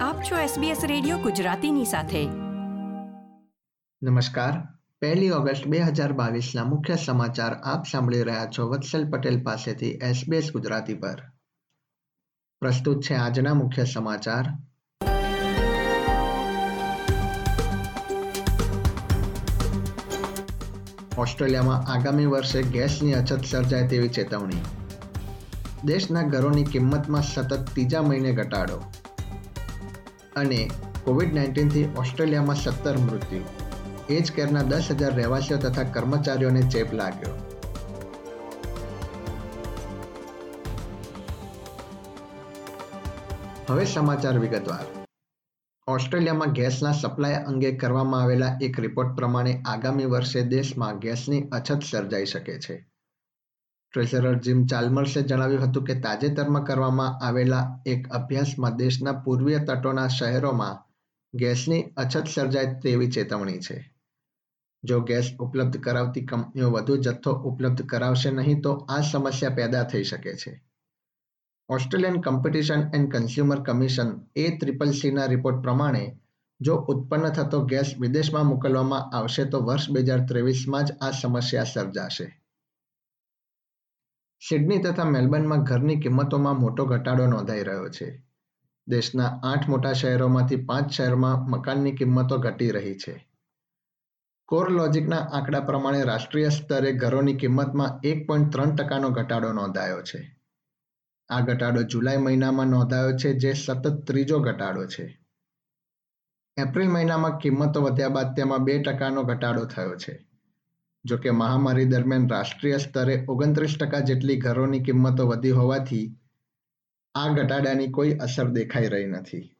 આપ છો SBS radio ગુજરાતીની સાથે. નમસ્કાર. પહેલી ઓગસ્ટ બે હજાર મુખ્ય સમાચાર આપ સાંભળી રહ્યા છો વત્સલ પટેલ પાસેથી SBS ગુજરાતી પર. પ્રસ્તુત છે આજના મુખ્ય સમાચાર. ઓસ્ટ્રેલિયામાં આગામી વર્ષે ગેસની અછત સર્જાય તેવી ચેતવણી. દેશના ઘરોની કિંમતમાં સતત ત્રીજા મહિને ઘટાડો. અને કોવિડ નાઇન્ટીનથી ઓસ્ટ્રેલિયામાં સત્તર મૃત્યુ. એજ કેરના દસ હજાર રહેવાસીઓ તથા કર્મચારીઓને ચેપ લાગ્યો. હવે સમાચાર વિગતવાર. ઓસ્ટ્રેલિયામાં ગેસના સપ્લાય અંગે કરવામાં આવેલા એક રિપોર્ટ પ્રમાણે આગામી વર્ષે દેશમાં ગેસની અછત સર્જાઈ શકે છે. ટ્રેઝરર જીમ ચાલ્મર્સે જણાવ્યું હતું કે તાજેતરમાં કરવામાં આવેલા એક અભ્યાસમાં દેશના પૂર્વીય તટોના શહેરોમાં ગેસની અછત સર્જાય તેવી ચેતવણી છે. જો ગેસ ઉપલબ્ધ કરાવતી કંપનીઓ વધુ જથ્થો ઉપલબ્ધ કરાવશે નહીં, તો આ સમસ્યા પેદા થઈ શકે છે. Australian Competition and Consumer Commission A triple સીના રિપોર્ટ પ્રમાણે, જો ઉત્પન્ન થતો ગેસ વિદેશમાં મોકલવામાં આવશે, તો વર્ષ બે હજાર ત્રેવીસમાં જ આ સમસ્યા સર્જાશે. સિડની તથા મેલબર્નમાં ઘરની કિંમતોમાં મોટો ઘટાડો નોંધાઈ રહ્યો છે. દેશના આઠ મોટા શહેરોમાંથી પાંચ શહેરમાં મકાનની કિંમતો ઘટી રહી છે. કોર લોજિકના આંકડા પ્રમાણે રાષ્ટ્રીય સ્તરે ઘરોની કિંમતમાં એક પોઈન્ટ ત્રણ ટકાનો ઘટાડો નોંધાયો છે. આ ઘટાડો જુલાઈ મહિનામાં નોંધાયો છે, જે સતત ત્રીજો ઘટાડો છે. એપ્રિલ મહિનામાં કિંમતો વધ્યા બાદ તેમાં બે ટકાનો ઘટાડો થયો છે. જો કે મહામારી દરમિયાન રાષ્ટ્રીય સ્તરે ઓગણત્રીસ ટકા જેટલી ઘરોની કિંમતો વધી હોવાથી આ ઘટાડાની કોઈ અસર દેખાઈ રહી નથી.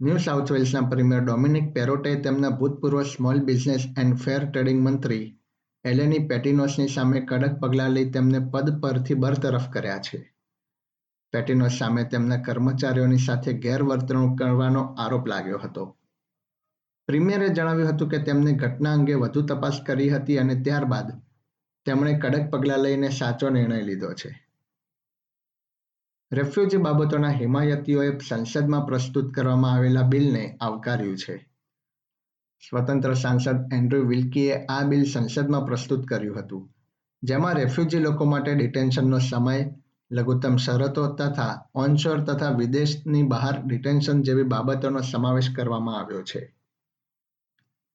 ન્યૂ સાઉથ વેલ્સના પ્રીમિયર ડોમિનિક પેરોટે તેમના ભૂતપૂર્વ small business and fair trading મંત્રી એલેની પેટિનોસની સામે કડક પગલાં લઈ તેમને પદ પરથી બરતરફ કર્યા છે. પેટિનોસ સામે તેમના કર્મચારીઓની સાથે ગેરવર્તણૂક કરવાનો આરોપ લાગ્યો હતો. પ્રીમિયરે જણાવ્યું હતું કે તેમને ઘટના અંગે વધુ તપાસ કરી હતી અને ત્યારબાદ તેમણે કડક પગલાં લઈને સાચો નિર્ણય લીધો છે. રેફ્યુજી બાબતોના હિમાયતીઓએ સંસદમાં પ્રસ્તુત કરવામાં આવેલા બિલને આવકાર્યું છે. સ્વતંત્ર સાંસદ એન્ડ્રુ વિલ્કીએ આ બિલ સંસદમાં પ્રસ્તુત કર્યું હતું, જેમાં રેફ્યુજી લોકો માટે ડિટેન્શનનો સમય, લઘુત્તમ શરતો તથા ઓનશોર તથા વિદેશની બહાર ડિટેન્શન જેવી બાબતોનો સમાવેશ કરવામાં આવ્યો છે.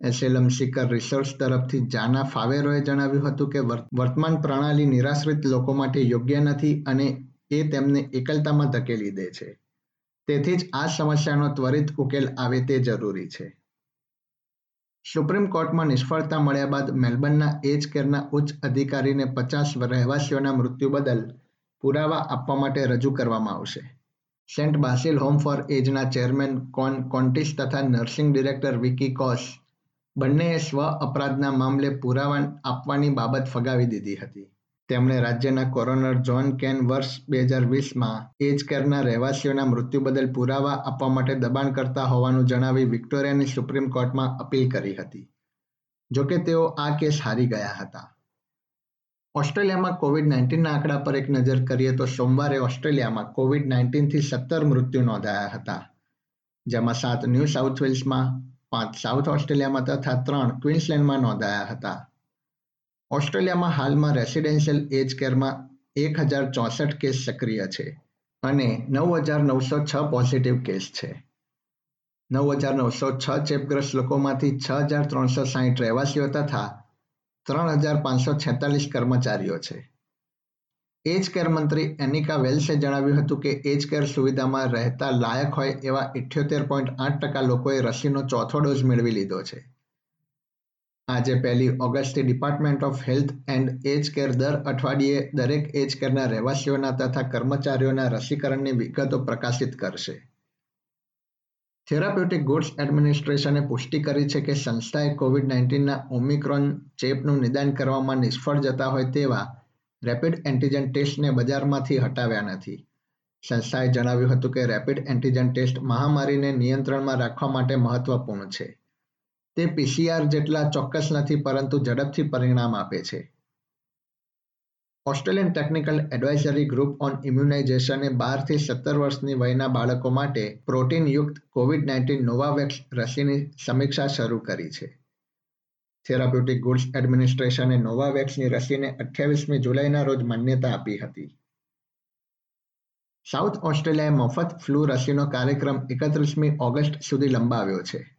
એસેલમ સિકર રિસર્ચ તરફથી જાના ફાવેરોએ જણાવ્યું હતું કે વર્તમાન પ્રણાલી નિરાશ્રિત લોકો માટે યોગ્ય નથી અને એ તેમને એકલતામાં ધકેલી દે છે. તેથી જ આ સમસ્યાનો ત્વરિત ઉકેલ આવે તે જરૂરી છે. સુપ્રીમ કોર્ટમાં નિષ્ફળતા મળ્યા બાદ મેલબર્નના એજ કેરના ઉચ્ચ અધિકારીને પચાસ રહેવાસીઓના મૃત્યુ બદલ પુરાવા આપવા માટે રજૂ કરવામાં આવશે. સેન્ટ બાસિલ હોમ ફોર એજના ચેરમેન કોન કોન્ટિસ તથા નર્સિંગ ડિરેક્ટર વિકી કોસ બંનેએ સ્વ અપરાધના મામલે પુરાવા આપવાની બાબત ફગાવી દીધી હતી. તેમણે રાજ્યના કોરોનર જોન કેન વર્ષ બે હજાર વીસમાં એજ કેરના રહેવાસીઓના મૃત્યુ બદલ પુરાવા આપવા માટે દબાણ કરતા હોવાનું જણાવી વિક્ટોરિયાની સુપ્રીમ કોર્ટમાં અપીલ કરી હતી. જોકે તેઓ આ કેસ હારી ગયા હતા. ઓસ્ટ્રેલિયામાં કોવિડ નાઇન્ટીનના આંકડા પર એક નજર કરીએ તો સોમવારે ઓસ્ટ્રેલિયામાં કોવિડ નાઇન્ટીનથી સત્તર મૃત્યુ નોંધાયા હતા. જેમાં સાત ન્યૂ સાઉથ વેલ્સમાં પાંચ, સાઉથ ઓસ્ટ્રેલિયામાં તથા ત્રણ, ક્વિન્સલેન્ડમાં નોંધાયા હતા. ઓસ્ટ્રેલિયામાં હાલમાં રેસિડેન્શિયલ એજ કેરમાં એક હજાર ચોસઠ કેસ સક્રિય છે અને નવ હજાર નવસો છ પોઝિટિવ કેસ છે. નવ હજાર નવસો છ ચેપગ્રસ્ત લોકોમાંથી છ હજાર ત્રણસો સાહીઠ રહેવાસીઓ તથા ત્રણ હજાર પાંચસો છેતાલીસ કર્મચારીઓ છે. એજ કેર મંત્રી એનિકા વેલ્સે જણાવ્યું હતું કે એજ કેર સુવિધામાં રહેતા લાયક હોય એવા ઇઠ્યોતેર પોઈન્ટ આઠ ટકા લોકોએ રસીનો ચોથો ડોઝ મેળવી લીધો છે. આજે પહેલી ઓગસ્ટથી Department of Health and Age Care દર અઠવાડિયે દરેક એજ કેરના રહેવાસીઓના તથા કર્મચારીઓના રસીકરણની વિગતો પ્રકાશિત કરશે. થેરાપ્યુટિક ગુડ્સ એડમિનિસ્ટ્રેશને પુષ્ટિ કરી છે કે સંસ્થાએ કોવિડ નાઇન્ટીનના ઓમિક્રોન ચેપનું નિદાન કરવામાં નિષ્ફળ જતા હોય તેવા રેપિડ એન્ટીજન ટેસ્ટને બજારમાંથી હટાવ્યા નથી. સંસ્થાએ જણાવ્યું હતું કે રેપિડ એન્ટીજન ટેસ્ટ મહામારીને નિયંત્રણમાં રાખવા માટે મહત્વપૂર્ણ છે. તે પીસીઆર જેટલા ચોક્કસ નથી, પરંતુ ઝડપથી પરિણામ આપે છે. Australian Technical Advisory Group on ઇમ્યુનાઇઝેશને બારથી સત્તર વર્ષની વયના બાળકો માટે પ્રોટીનયુક્ત કોવિડ નાઇન્ટીન નોવાવેક્સ રસીની સમીક્ષા શરૂ કરી છે. થેરાપ્યુટિક ગુડ્સ એડમિનિસ્ટ્રેશને નોવાવેક્સની રસીને અઠ્યાવીસમી જુલાઈના રોજ માન્યતા આપી હતી. સાઉથ ઓસ્ટ્રેલિયાએ મફત ફ્લૂ રસીનો કાર્યક્રમ એકત્રીસમી ઓગસ્ટ સુધી લંબાવ્યો છે.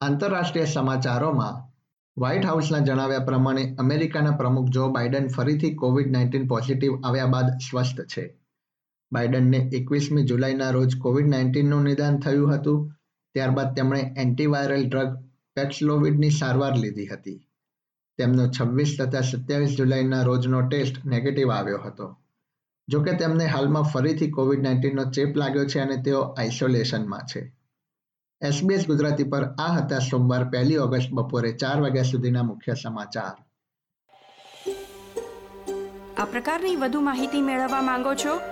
આંતરરાષ્ટ્રીય સમાચારોમાં વ્હાઇટ હાઉસના જણાવ્યા પ્રમાણે અમેરિકાના પ્રમુખ જો બાઇડન ફરીથી કોવિડ નાઇન્ટીન પોઝિટિવ આવ્યા બાદ સ્વસ્થ છે. બાઇડનને એકવીસમી જુલાઈના રોજ કોવિડ નાઇન્ટીનનું નિદાન થયું હતું. ત્યારબાદ તેમણે એન્ટીવાયરલ ડ્રગ પેક્સલોવિડની સારવાર લીધી હતી. તેમનો છવ્વીસ તથા સત્યાવીસ જુલાઈના રોજનો ટેસ્ટ નેગેટિવ આવ્યો હતો. જોકે તેમને હાલમાં ફરીથી કોવિડ નાઇન્ટીનનો ચેપ લાગ્યો છે અને તેઓ આઇસોલેશનમાં છે. એસબીએસ ગુજરાતી પર આ હતા સોમવાર પહેલી ઓગસ્ટ બપોરે ચાર વાગ્યા સુધીના મુખ્ય સમાચાર. આ પ્રકારની વધુ માહિતી મેળવવા માંગો છો?